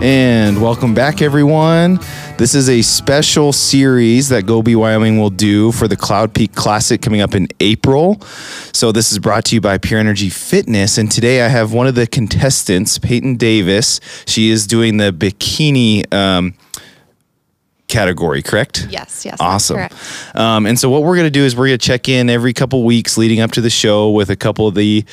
And welcome back, everyone. This is a special series that Go Be Wyoming will do for the Cloud Peak Classic coming up in April. So, this is brought to you by Pure Energy Fitness. And today I have one of the contestants, Peyton Davis. She is doing the bikini. Um, category, correct? Yes, yes. Awesome. Um, and so what we're going to do is we're going to check in every couple weeks leading up to the show with a couple of the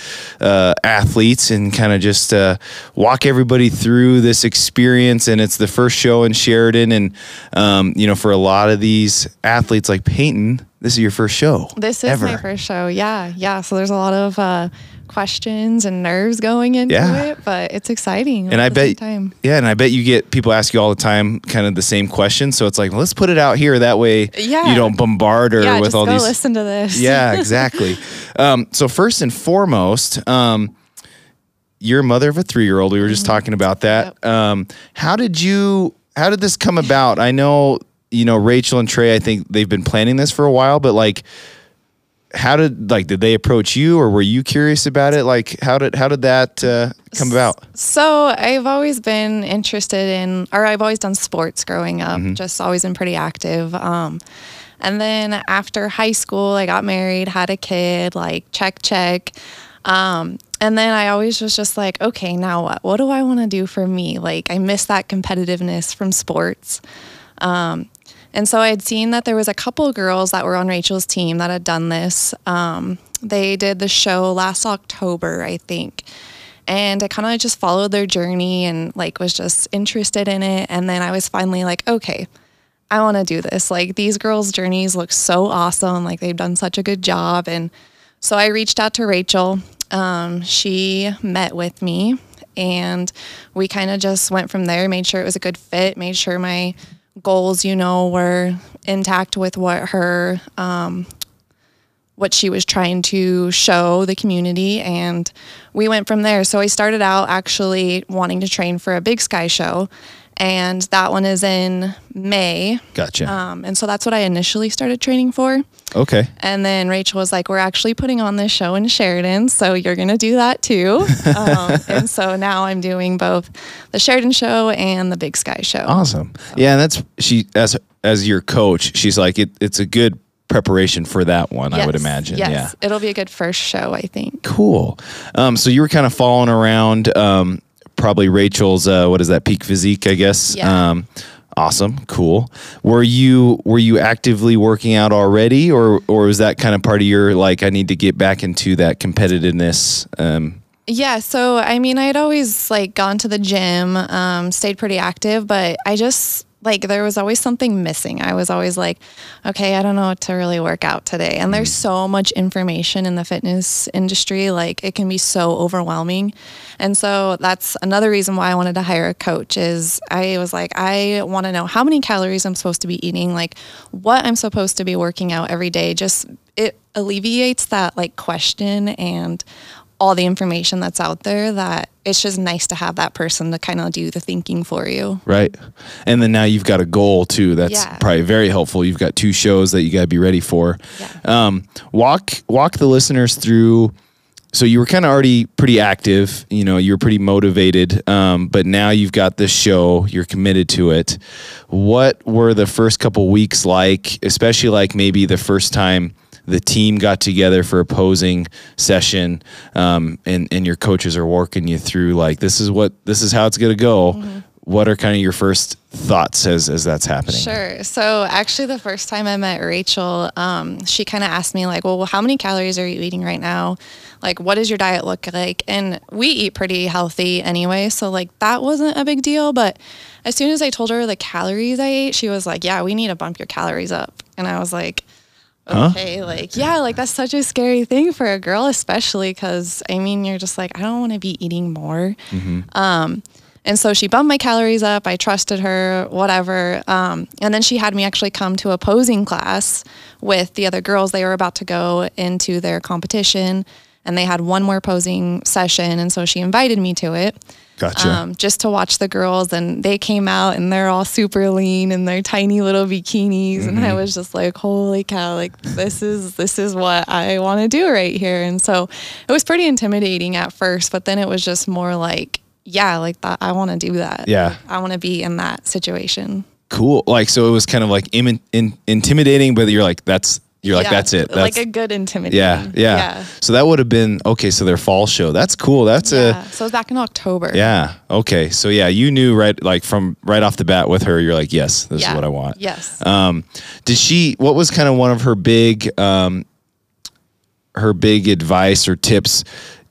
uh, athletes and kind of just uh, walk everybody through this experience. And it's the first show in Sheridan, and um, you know, for a lot of these athletes like Peyton, this is your first show. This is ever. my first show. Yeah, yeah. So there's a lot of uh, questions and nerves going into Yeah. it, but it's exciting. And I bet, time. yeah, and I bet you get people ask you all the time, kind of the same question. So it's like, well, let's put it out here. That way, Yeah. you don't bombard her yeah, with all go these. listen to this. yeah, exactly. Um, so first and foremost, um, you're a mother of a three-year-old. We were just talking about that. Um, how did you? How did this come about? I know you know Rachel and Trey. I think they've been planning this for a while, but like, how did like did they approach you, or were you curious about it? Like, how did how did that uh, come about? So I've always been interested in, or I've always done sports growing up. Mm-hmm. Just always been pretty active. Um, and then after high school, I got married, had a kid. Like check check. Um, and then I always was just like, okay, now what? What do I want to do for me? Like I miss that competitiveness from sports. Um, and so I had seen that there was a couple girls that were on Rachel's team that had done this. Um, they did the show last October, I think. And I kind of just followed their journey and like was just interested in it. And then I was finally like, okay, I want to do this. Like these girls' journeys look so awesome. Like they've done such a good job. And so I reached out to Rachel. Um, she met with me and we kind of just went from there, made sure it was a good fit, made sure my goals, you know, were intact with what her um, what she was trying to show the community and we went from there. So i started out actually wanting to train for a big sky show and that one is in may Gotcha. um, and so that's what i initially started training for okay. and then rachel was like we're actually putting on this show in sheridan so you're going to do that too um, and so now i'm doing both the sheridan show and the big sky show Awesome. Yeah, and that's she as as your coach. She's like it. It's a good preparation for that one. I would imagine. yes Yeah. it'll be a good first show i think Cool. Um, so you were kind of following around, um, probably Rachel's. Uh, what is that? Peak physique, I guess. Yeah. Um, awesome. Cool. Were you were you actively working out already, or or was that kind of part of your like? I need to get back into that competitiveness. Um, Yeah, so I mean, I had always like gone to the gym, um, stayed pretty active, but I just like there was always something missing. I was always like, okay, I don't know what to really work out today. And there's mm. so much information in the fitness industry, like it can be so overwhelming. And so that's another reason why I wanted to hire a coach is I was like, I want to know how many calories I'm supposed to be eating, like what I'm supposed to be working out every day. Just it alleviates that like question and all the information that's out there that it's just nice to have that person to kind of do the thinking for you. right. And then now you've got a goal too. That's Yeah. probably very helpful. You've got two shows that you got to be ready for. Yeah. Um, walk walk the listeners through. So you were kind of already pretty active. You know, you were pretty motivated. Um, but now you've got this show. You're committed to it. What were the first couple weeks like? Especially like maybe the first time the team got together for a posing session, um, and and your coaches are working you through like this is what this is how it's gonna go. Mm-hmm. What are kind of your first thoughts as as that's happening? Sure. So actually, the first time I met Rachel, um, she kind of asked me like, "Well, how many calories are you eating right now? Like, what does your diet look like?" And we eat pretty healthy anyway, so like that wasn't a big deal. But as soon as I told her the calories I ate, she was like, "Yeah, we need to bump your calories up," and I was like. Huh? Okay, like yeah, like that's such a scary thing for a girl, especially because I mean, you're just like, I don't want to be eating more. Um, and so she bumped my calories up. I trusted her, whatever. Um, and then she had me actually come to a posing class with the other girls. They were about to go into their competition and they had one more posing session. And so she invited me to it Gotcha. um, just to watch the girls. And they came out and they're all super lean in their tiny little bikinis. And I was just like, holy cow, like this is this is what I want to do right here. And so it was pretty intimidating at first, but then it was just more like yeah, like that. I want to do that. Yeah. I want to be in that situation. Cool. Like so, it was kind of like Im- in- intimidating, but you're like, that's you're like, Yeah, that's it. That's like a good intimidating. yeah, yeah, So that would have been okay. So their fall show. That's cool. That's Yeah. a So it was back in October. yeah. Okay. So yeah, you knew right like from right off the bat with her. You're like, yes, this is what I want. Yes. Um, did she? What was kind of one of her big, um, her big advice or tips?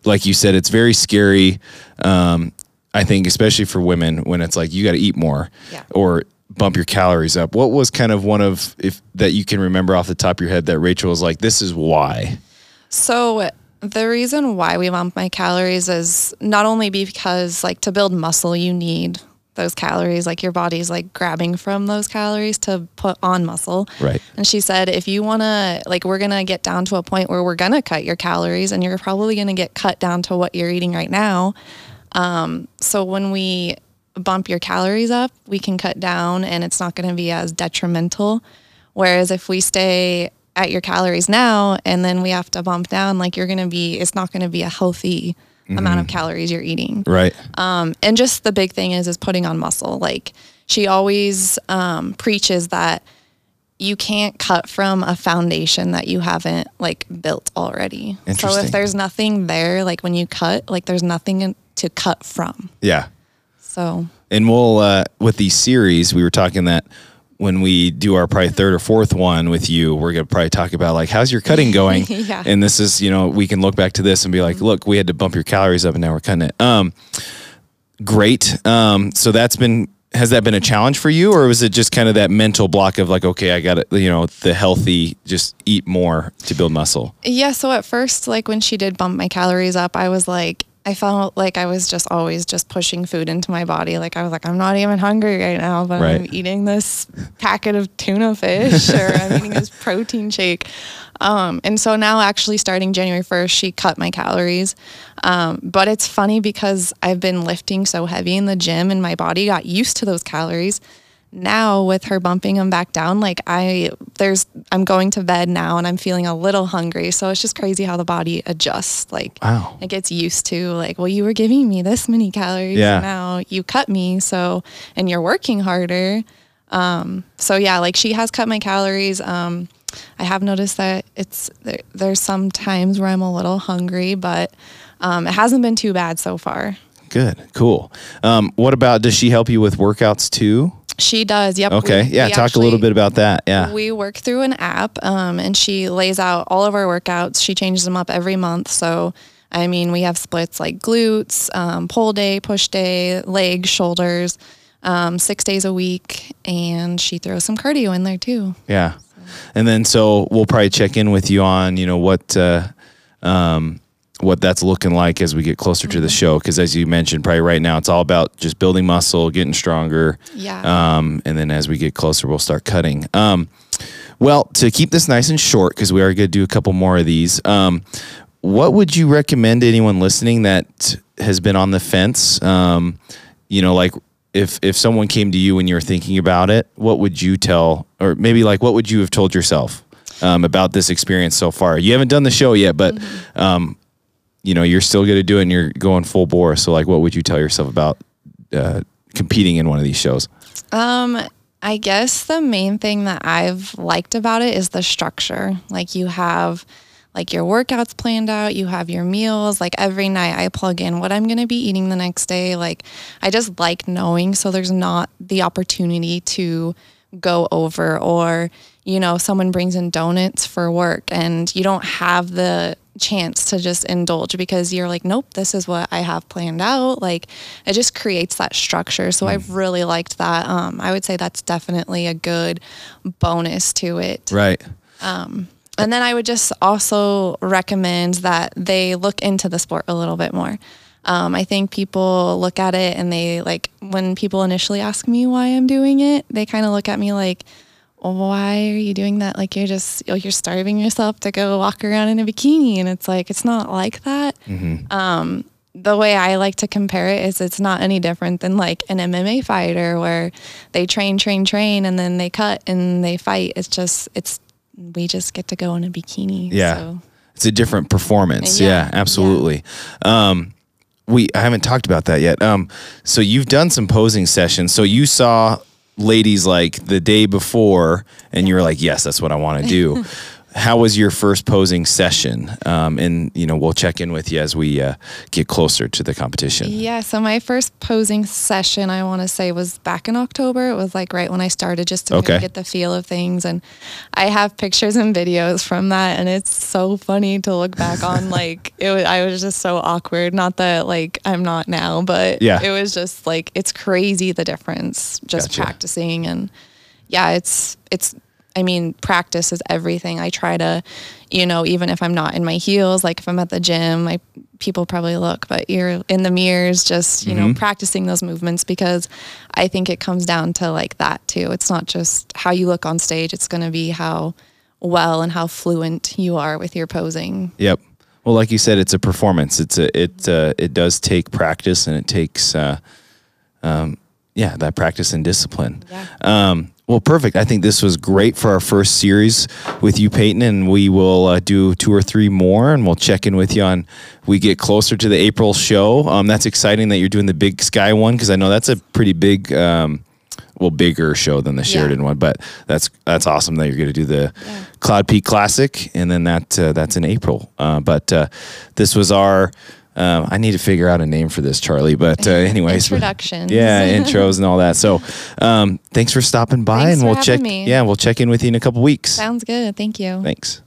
Like you said, it's very scary. Um, I think, especially for women, when it's like you got to eat more, Yeah. or bump your calories up. What was kind of one of if that you can remember off the top of your head that Rachel was like, this is why. So the reason why we bump my calories is not only because like to build muscle you need those calories like your body's like grabbing from those calories to put on muscle. Right. And she said if you want to like we're going to get down to a point where we're going to cut your calories and you're probably going to get cut down to what you're eating right now. Um so when we bump your calories up, we can cut down and it's not going to be as detrimental. Whereas if we stay at your calories now and then we have to bump down, like you're going to be, it's not going to be a healthy amount of calories you're eating. Right. Um, and just the big thing is, is putting on muscle. Like she always um, preaches that you can't cut from a foundation that you haven't like built already. So if there's nothing there, like when you cut, like there's nothing to cut from. yeah. So And we'll uh, with these series, we were talking that when we do our probably third or fourth one with you, we're gonna probably talk about like how's your cutting going. Yeah. And this is, you know, we can look back to this and be like, look, we had to bump your calories up and now we're cutting it. Um great. Um so that's been has that been a challenge for you or was it just kind of that mental block of like, okay, I got to, you know, the healthy, just eat more to build muscle? Yeah, so at first, like when she did bump my calories up, I was like, I felt like I was just always just pushing food into my body. Like I was like, I'm not even hungry right now, but I'm eating this packet of tuna fish or I'm eating this protein shake. Um, and so now, actually, starting January 1st, she cut my calories. Um, but it's funny because I've been lifting so heavy in the gym and my body got used to those calories now with her bumping them back down like i there's i'm going to bed now and i'm feeling a little hungry so it's just crazy how the body adjusts like Wow. it gets used to like well you were giving me this many calories Yeah. now you cut me so and you're working harder um so yeah like she has cut my calories um i have noticed that it's there, there's some times where i'm a little hungry but um, it hasn't been too bad so far Good. Cool. Um what about does she help you with workouts too? She does yep Okay. We- yeah, we talk a little bit about that. Yeah. We work through an app, um, and she lays out all of our workouts. She changes them up every month. So, I mean, we have splits like glutes, um, pull day, push day, legs, shoulders, um, six days a week, and she throws some cardio in there too. Yeah. And then so we'll probably check in with you on, you know, what uh um what that's looking like as we get closer to the show because as you mentioned probably right now it's all about just building muscle, getting stronger. Yeah. Um and then as we get closer we'll start cutting. Um well, to keep this nice and short because we are going to do a couple more of these. Um what would you recommend to anyone listening that has been on the fence? Um you know, like if if someone came to you when you were thinking about it, what would you tell, or maybe like what would you have told yourself um, about this experience so far? You haven't done the show yet, but um, you know you're still going to do it, and you're going full bore. So like, what would you tell yourself about uh, competing in one of these shows? Um, I guess the main thing that I've liked about it is the structure. Like you have like your workouts planned out, you have your meals, like every night I plug in what I'm going to be eating the next day. Like I just like knowing so there's not the opportunity to go over or you know someone brings in donuts for work and you don't have the chance to just indulge because you're like nope this is what i have planned out. Like it just creates that structure. So i've really liked that. Um, i would say that's definitely a good bonus to it. Right. and then I would just also recommend that they look into the sport a little bit more. Um, I think people look at it and they like when people initially ask me why I'm doing it, they kind of look at me like, "Why are you doing that? Like you're just you're starving yourself to go walk around in a bikini." And it's like it's not like that. Um, the way I like to compare it is it's not any different than like an MMA fighter where they train, train, train, and then they cut and they fight. It's just it's we just get to go in a bikini. Yeah. So. It's a different performance. Yeah, Yeah, absolutely. Um, we I haven't talked about that yet. Um, so you've done some posing sessions. So you saw ladies like the day before, and you're like, "Yes, that's what I want to do." How was your first posing session? Um, and you know, we'll check in with you as we uh, get closer to the competition. Yeah, so my first posing session, I want to say, was back in October. It was like right when I started just to Okay. get the feel of things. And I have pictures and videos from that. And it's so funny to look back on. like, it was, I was just so awkward. Not that, like, I'm not now, but Yeah. it was just like, it's crazy the difference just Gotcha. practicing. And yeah, it's, it's, I mean, practice is everything. I try to, you know, even if I'm not in my heels, like if I'm at the gym, I people probably look, but you're in the mirrors, just you know, practicing those movements because I think it comes down to like that too. It's not just how you look on stage; it's going to be how well and how fluent you are with your posing. Yep. Well, like you said, it's a performance. It's a it uh, it does take practice, and it takes uh, um, yeah that practice and discipline. Yeah. Um, well, perfect. I think this was great for our first series with you, Peyton, and we will uh, do two or three more, and we'll check in with you on. We get closer to the April show. Um, that's exciting that you're doing the Big Sky one because I know that's a pretty big. Um, well, bigger show than the Sheridan one, but that's that's awesome that you're going to do the Yeah. Cloud Peak Classic, and then that uh, that's in April. Uh, but uh, this was our. Um, I need to figure out a name for this, Charlie. But uh, anyways, Introductions. yeah, intros and all that. So, um, thanks for stopping by, Thanks and we'll check. me. Yeah, we'll check in with you in a couple weeks. Sounds good. Thank you. Thanks.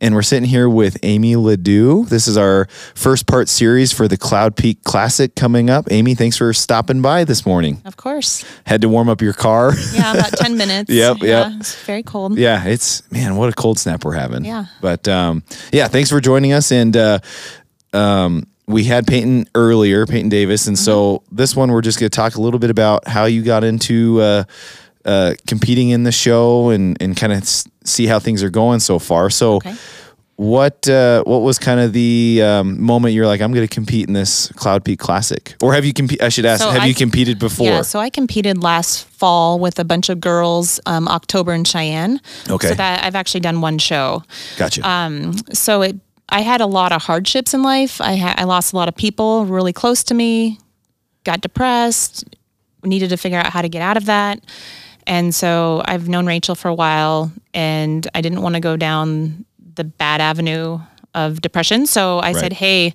And we're sitting here with Amy Ledoux. This is our first part series for the Cloud Peak Classic coming up. Amy, thanks for stopping by this morning. Of course. Had to warm up your car. Yeah, about 10 minutes. Yep, yeah, yep. It's very cold. Yeah, it's man, what a cold snap we're having. Yeah. But um, yeah, thanks for joining us. And uh, um, we had Peyton earlier, Peyton Davis, and Mm-hmm. so this one we're just going to talk a little bit about how you got into uh, uh, competing in the show and and kind of s- see how things are going so far. So. Okay. What uh, what was kind of the um, moment you're like I'm going to compete in this Cloud Peak Classic, or have you compete? I should ask, So have I- you competed before? Yeah, so I competed last fall with a bunch of girls, um, October in Cheyenne. Okay. So that I've actually done one show. gotcha. Um, so it, I had a lot of hardships in life. I ha- I lost a lot of people really close to me, got depressed, needed to figure out how to get out of that. And so I've known Rachel for a while and I didn't want to go down the bad avenue of depression. So I Right. said, "Hey,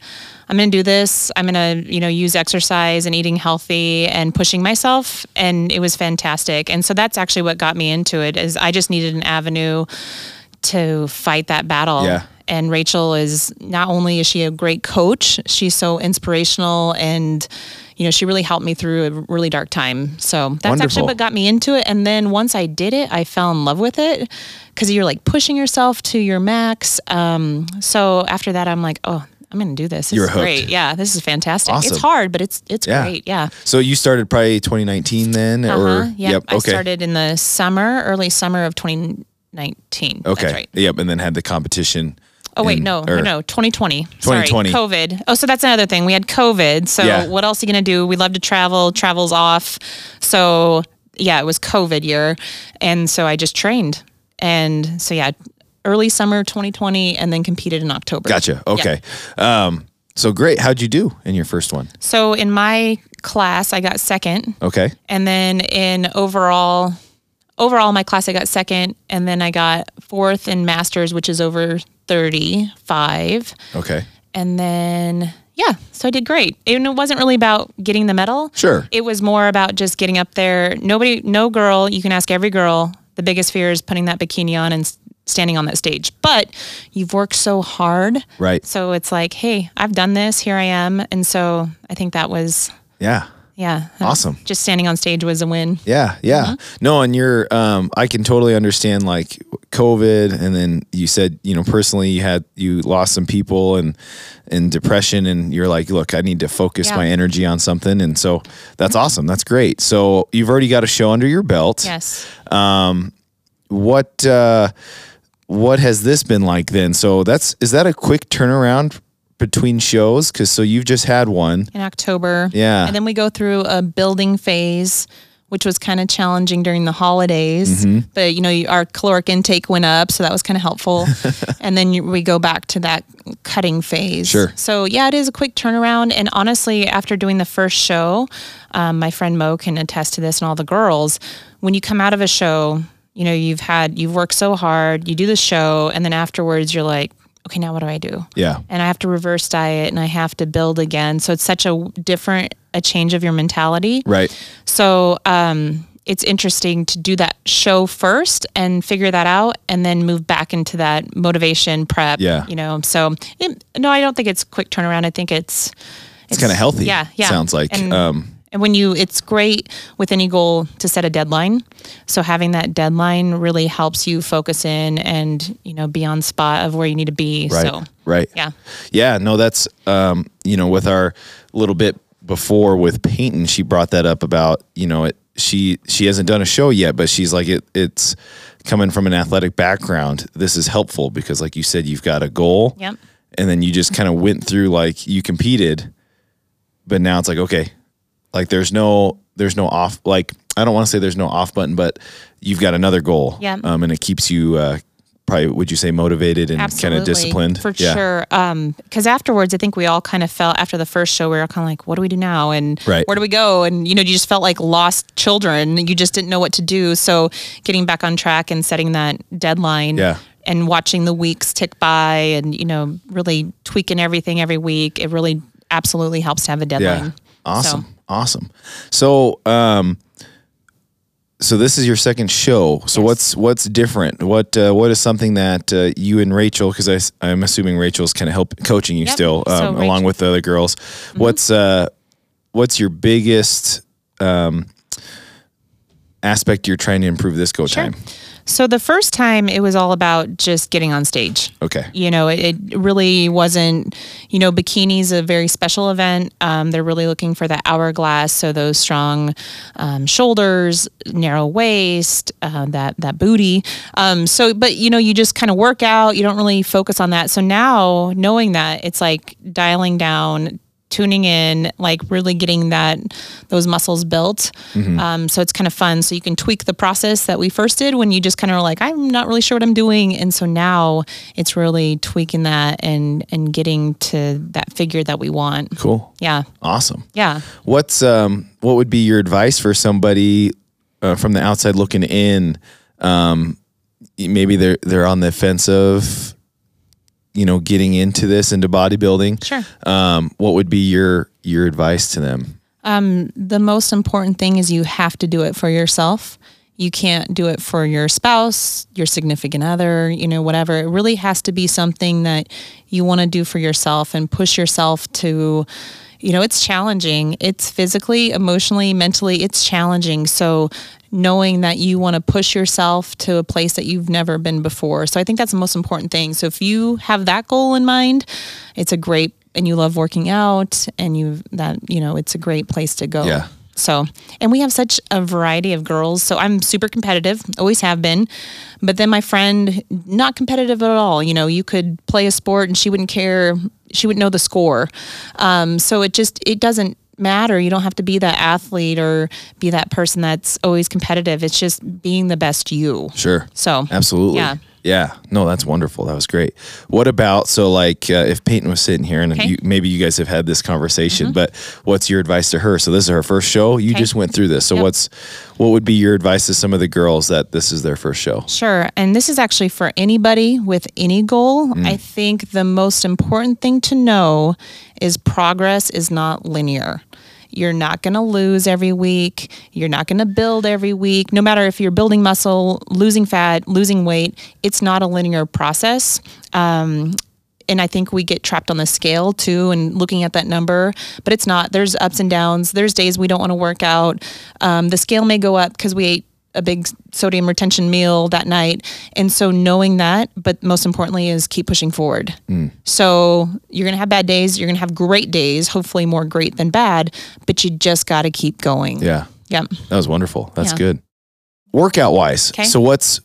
I'm going to do this. I'm going to, you know, use exercise and eating healthy and pushing myself." And it was fantastic. And so that's actually what got me into it is I just needed an avenue to fight that battle. Yeah. And Rachel is not only is she a great coach, she's so inspirational and you know, she really helped me through a really dark time. So that's Wonderful. actually what got me into it. And then once I did it, I fell in love with it because you're like pushing yourself to your max. Um, so after that, I'm like, oh, I'm going to do this. This You're is hooked. great. Yeah, this is fantastic. Awesome. It's hard, but it's it's Yeah. great. Yeah. so you started probably 2019 then, or Uh-huh. Yep. yep, I okay. started in the summer, early summer of 2019. Okay. That's right. Yep. And then had the competition. Oh wait, in- no, or- no, 2020. 2020. Sorry, COVID. Oh, so that's another thing. We had COVID. So Yeah. what else are you gonna do? We love to travel. Travel's off. So yeah, it was COVID year, and so I just trained, and so yeah, early summer 2020, and then competed in October. Gotcha. Yeah. Okay. Um, so great. How'd you do in your first one? So in my class, I got second, Okay. and then in overall. Overall, my class I got second, and then I got fourth in masters, which is over 35. Okay. and then yeah so i did great and it wasn't really about getting the medal Sure. it was more about just getting up there nobody no girl you can ask every girl the biggest fear is putting that bikini on and standing on that stage but you've worked so hard Right. so it's like hey i've done this here i am and so i think that was Yeah. Yeah Awesome. just standing on stage was a win Yeah. Yeah. Mm-hmm. No, and you're, um, I can totally understand like COVID. And then you said, you know, personally you had, you lost some people and, and depression and you're like, look, I need to focus Yeah. my energy on something. And so that's awesome. That's great. So you've already got a show under your belt. yes Um, what uh what has this been like then so that's is that a quick turnaround between shows? Because so you've just had one. in October. Yeah. And then we go through a building phase, which was kind of challenging during the holidays. Mm-hmm. But, you know, our caloric intake went up, so that was kind of helpful. and then you, we go back to that cutting phase. Sure. So, yeah, it is a quick turnaround. And honestly, after doing the first show, um, my friend Mo can attest to this and all the girls, when you come out of a show, you know, you've had, you've worked so hard, you do the show, and then afterwards you're like, okay, now what do I do? Yeah. and I have to reverse diet and I have to build again. So it's such a different a change of your mentality. Right. So um, it's interesting to do that show first and figure that out, and then move back into that motivation prep. Yeah. you know. So it, no, I don't think it's quick turnaround. I think it's It's kind of healthy. Yeah, yeah. Sounds like. And, um, and when you, it's great with any goal to set a deadline. So having that deadline really helps you focus in and you know be on spot of where you need to be. right. So right. yeah. Yeah, no, that's um, you know, with our little bit before with Peyton, she brought that up about, you know, it she she hasn't done a show yet, but she's like it it's coming from an athletic background. This is helpful because like you said, you've got a goal. Yep. And then you just kind of went through like you competed, but now it's like, okay, like there's no there's no off like I don't want to say there's no off button, but you've got another goal. Yeah. Um, and it keeps you uh probably would you say motivated and kind of disciplined? for Yeah. sure. Um, because afterwards, I think we all kind of felt after the first show, we were kind of like, "What do we do now?" and Right. "Where do we go?" And you know, you just felt like lost children. You just didn't know what to do. So, getting back on track and setting that deadline, Yeah. and watching the weeks tick by, and you know, really tweaking everything every week, it really absolutely helps to have a deadline. Yeah. Awesome. So- Awesome. So, um, so this is your second show. So Yes. what's what's different? What uh, what is something that uh, you and Rachel? Because I am assuming Rachel's kind of help coaching you Yep. still, So um, along Rachel- Mm-hmm. with the other girls. What's uh, what's your biggest um, aspect you're trying to improve this go Sure. time? So the first time, it was all about just getting on stage. Okay. you know, it, it really wasn't, you know, bikini's a very special event. Um, they're really looking for that hourglass, so those strong um, shoulders, narrow waist, uh, that that booty. Um, so, but you know, you just kind of work out. You don't really focus on that. So now, knowing that, it's like dialing down. Tuning in, like really getting that those muscles built. Um, so it's kind of fun. So you can tweak the process that we first did when you just kind of were like, I'm not really sure what I'm doing. And so now it's really tweaking that and and getting to that figure that we want. Cool. Yeah. Awesome. Yeah. What's um what would be your advice for somebody uh, from the outside looking in? Um, maybe they're they're on the fence of, you know, getting into this into bodybuilding. Sure. Um, what would be your your advice to them? Um, the most important thing is you have to do it for yourself. You can't do it for your spouse, your significant other, you know, whatever. It really has to be something that you want to do for yourself and push yourself to, you know, it's challenging. It's physically, emotionally, mentally, it's challenging. So, knowing that you want to push yourself to a place that you've never been before. So, I think that's the most important thing. So, if you have that goal in mind, it's a great and you love working out and you that you know it's a great place to go Yeah. so and we have such a variety of girls so i'm super competitive always have been but then my friend not competitive at all you know you could play a sport and she wouldn't care she wouldn't know the score um, so it just it doesn't matter you don't have to be that athlete or be that person that's always competitive it's just being the best you Sure. so Absolutely. Yeah. Yeah. No, that's wonderful. That was great. What about so like uh, if Peyton was sitting here and Okay. Mm-hmm. you, maybe you guys have had this conversation, but what's your advice to her? So this is her first show. You Okay. just went through this. So Yep. what's what would be your advice to some of the girls that this is their first show? Sure. And this is actually for anybody with any goal. Mm. I think the most important thing to know is progress is not linear. You're not going to lose every week. You're not going to build every week. No matter if you're building muscle, losing fat, losing weight, it's not a linear process. Um, and I think we get trapped on the scale too and looking at that number, but it's not. There's ups and downs. There's days we don't want to work out. Um, the scale may go up because we ate a big sodium retention meal that night. And so knowing that, but most importantly, is keep pushing forward. So you're going to have bad days. You're going to have great days, hopefully more great than bad, but you just got to keep going. Yeah. Yep. That was wonderful. That's Yeah. good. Workout wise. Okay. So what's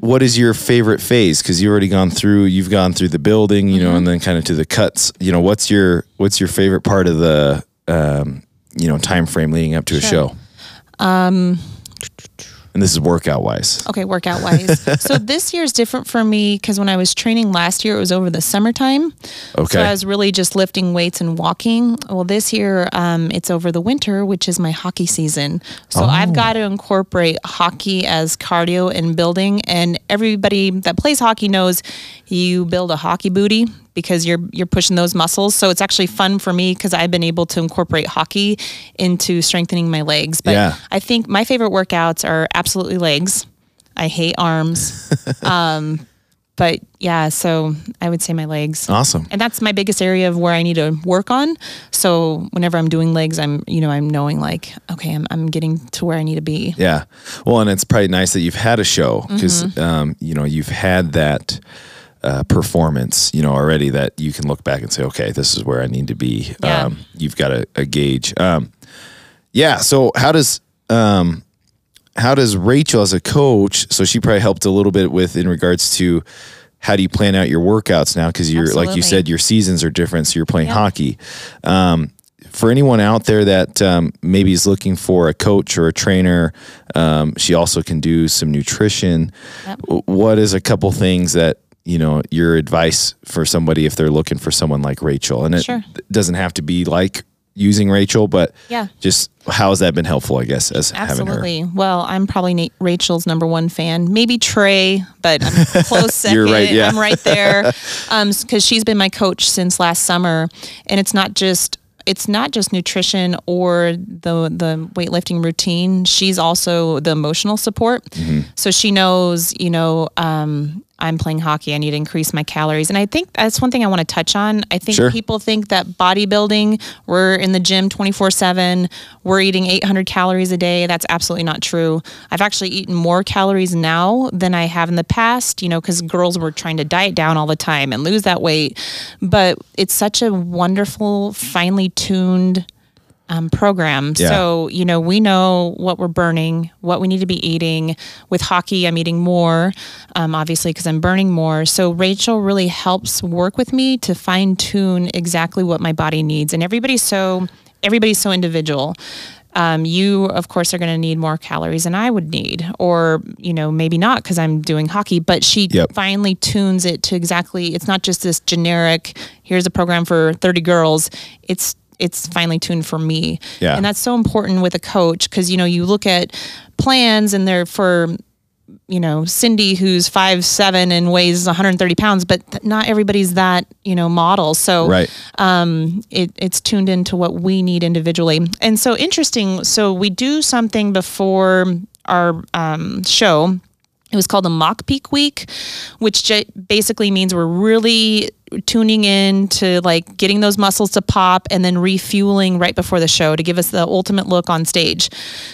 what is your favorite phase? Because you already gone through, you've gone through the building, you Mm-hmm. know, and then kind of to the cuts. You know, what's your what's your favorite part of the um, you know time frame leading up to a show? Um, and this is workout wise. Okay, workout wise. so this year's different for me because when I was training last year, it was over the summertime. Okay. So I was really just lifting weights and walking. Well, this year um, it's over the winter, which is my hockey season. So I've got to incorporate hockey as cardio and building. And everybody that plays hockey knows you build a hockey booty because you're you're pushing those muscles. So it's actually fun for me because I've been able to incorporate hockey into strengthening my legs. But Yeah. I think my favorite workouts are absolutely legs. I hate arms. um, but yeah, so I would say my legs. Awesome. And that's my biggest area of where I need to work on. So whenever I'm doing legs, I'm, you know, I'm knowing like, okay, I'm, I'm getting to where I need to be. Yeah. Well, and it's probably nice that you've had a show because, Mm-hmm. um, you know, you've had that uh, performance, you know, already that you can look back and say, okay, this is where I need to be. Yeah. Um, you've got a, a gauge. Um, yeah. So how does, um, how does Rachel as a coach, so she probably helped a little bit with in regards to how do you plan out your workouts now? Cause you're, like you said, your seasons are different. So you're playing hockey. Um, for anyone out there that um, maybe is looking for a coach or a trainer, um, she also can do some nutrition. W- What is a couple things that you know your advice for somebody if they're looking for someone like Rachel? And it Sure. doesn't have to be like using Rachel, but Yeah. just how has that been helpful? I guess as having her. Well, I'm probably Nate, Rachel's number one fan. Maybe Trey, but I'm close second. You're right, yeah. I'm right there. Um, because she's been my coach since last summer, and it's not just it's not just nutrition or the the weightlifting routine. She's also the emotional support. Mm-hmm. So she knows, you know, um, I'm playing hockey. I need to increase my calories, and I think that's one thing I want to touch on. I think Sure. people think that bodybuilding, we're in the gym 24 7, we're eating 800 calories a day. That's absolutely not true. I've actually eaten more calories now than I have in the past, you know, because girls were trying to diet down all the time and lose that weight. But it's such a wonderful, finely tuned um, program. Yeah. So, you know, we know what we're burning, what we need to be eating. With hockey, I'm eating more, um, obviously, because I'm burning more. So, Rachel really helps work with me to fine tune exactly what my body needs. And everybody's so, everybody's so individual. Um, you, of course, are going to need more calories than I would need, or you know, maybe not because I'm doing hockey. But she Yep. finally tunes it to exactly. It's not just this generic. Here's a program for 30 girls. It's it's finely tuned for me. Yeah. And that's so important with a coach because you know you look at plans and they're for you know Cindy who's five seven and weighs 130 pounds, but th- not everybody's that you know model. So Right. it, it's tuned into what we need individually. And so interesting. So we do something before our um, show. It was called a mock peak week, which j- basically means we're really tuning in to like getting those muscles to pop and then refueling right before the show to give us the ultimate look on stage.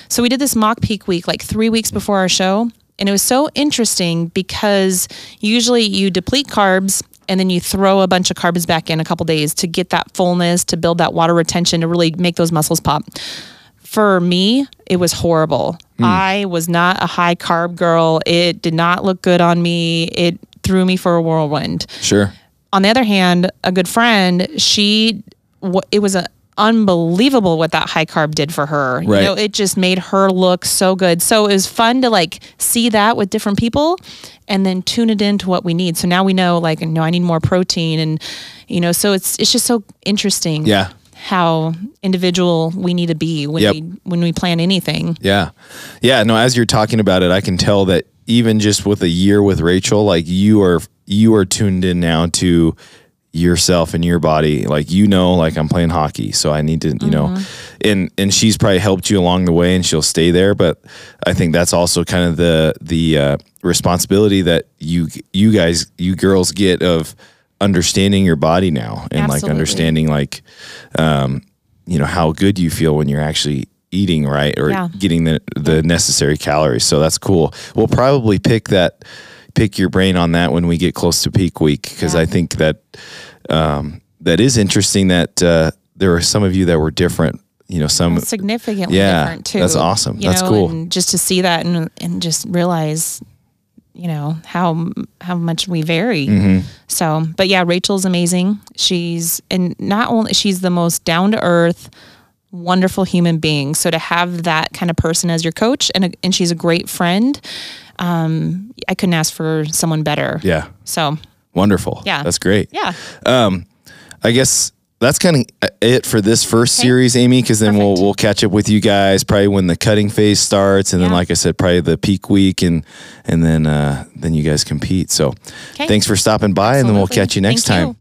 So we did this mock peak week like three weeks before our show. And it was so interesting because usually you deplete carbs and then you throw a bunch of carbs back in a couple days to get that fullness, to build that water retention, to really make those muscles pop. For me, it was horrible. Hmm. I was not a high carb girl. It did not look good on me. It threw me for a whirlwind Sure. On the other hand, a good friend, she, it was a, unbelievable what that high carb did for her. Right. You know, it just made her look so good. So it was fun to like see that with different people and then tune it into what we need. So now we know like, no, I need more protein and, you know, so it's, it's just so interesting. Yeah. How individual we need to be when Yep. we when we plan anything. Yeah. Yeah. No, as you're talking about it, I can tell that even just with a year with Rachel, like you are you are tuned in now to yourself and your body. Like you know, like I'm playing hockey, so I need to, you know, and and she's probably helped you along the way and she'll stay there. But I think that's also kind of the the uh, responsibility that you you guys you girls get of understanding your body now and like understanding like um you know how good you feel when you're actually eating right or Yeah. getting the the necessary calories. So that's cool. We'll probably pick that pick your brain on that when we get close to peak week because Yeah. I think that um, that is interesting that uh, there are some of you that were different. You know, some significantly Yeah, different too. that's awesome. That's know, cool. And just to see that and and just realize, you know how how much we vary. Mm-hmm. So, but yeah, Rachel's amazing. She's and not only she's the most down to earth, wonderful human being. So to have that kind of person as your coach and a, and she's a great friend, um, I couldn't ask for someone better. Yeah. So Wonderful. Yeah. That's great. yeah, Um, I guess that's kind of it for this first Okay. series, Amy, because then we'll we'll catch up with you guys probably when the cutting phase starts, and then like I said, probably the peak week, and and then uh, then you guys compete. So Okay. thanks for stopping by, and then we'll catch you next Thank time. you.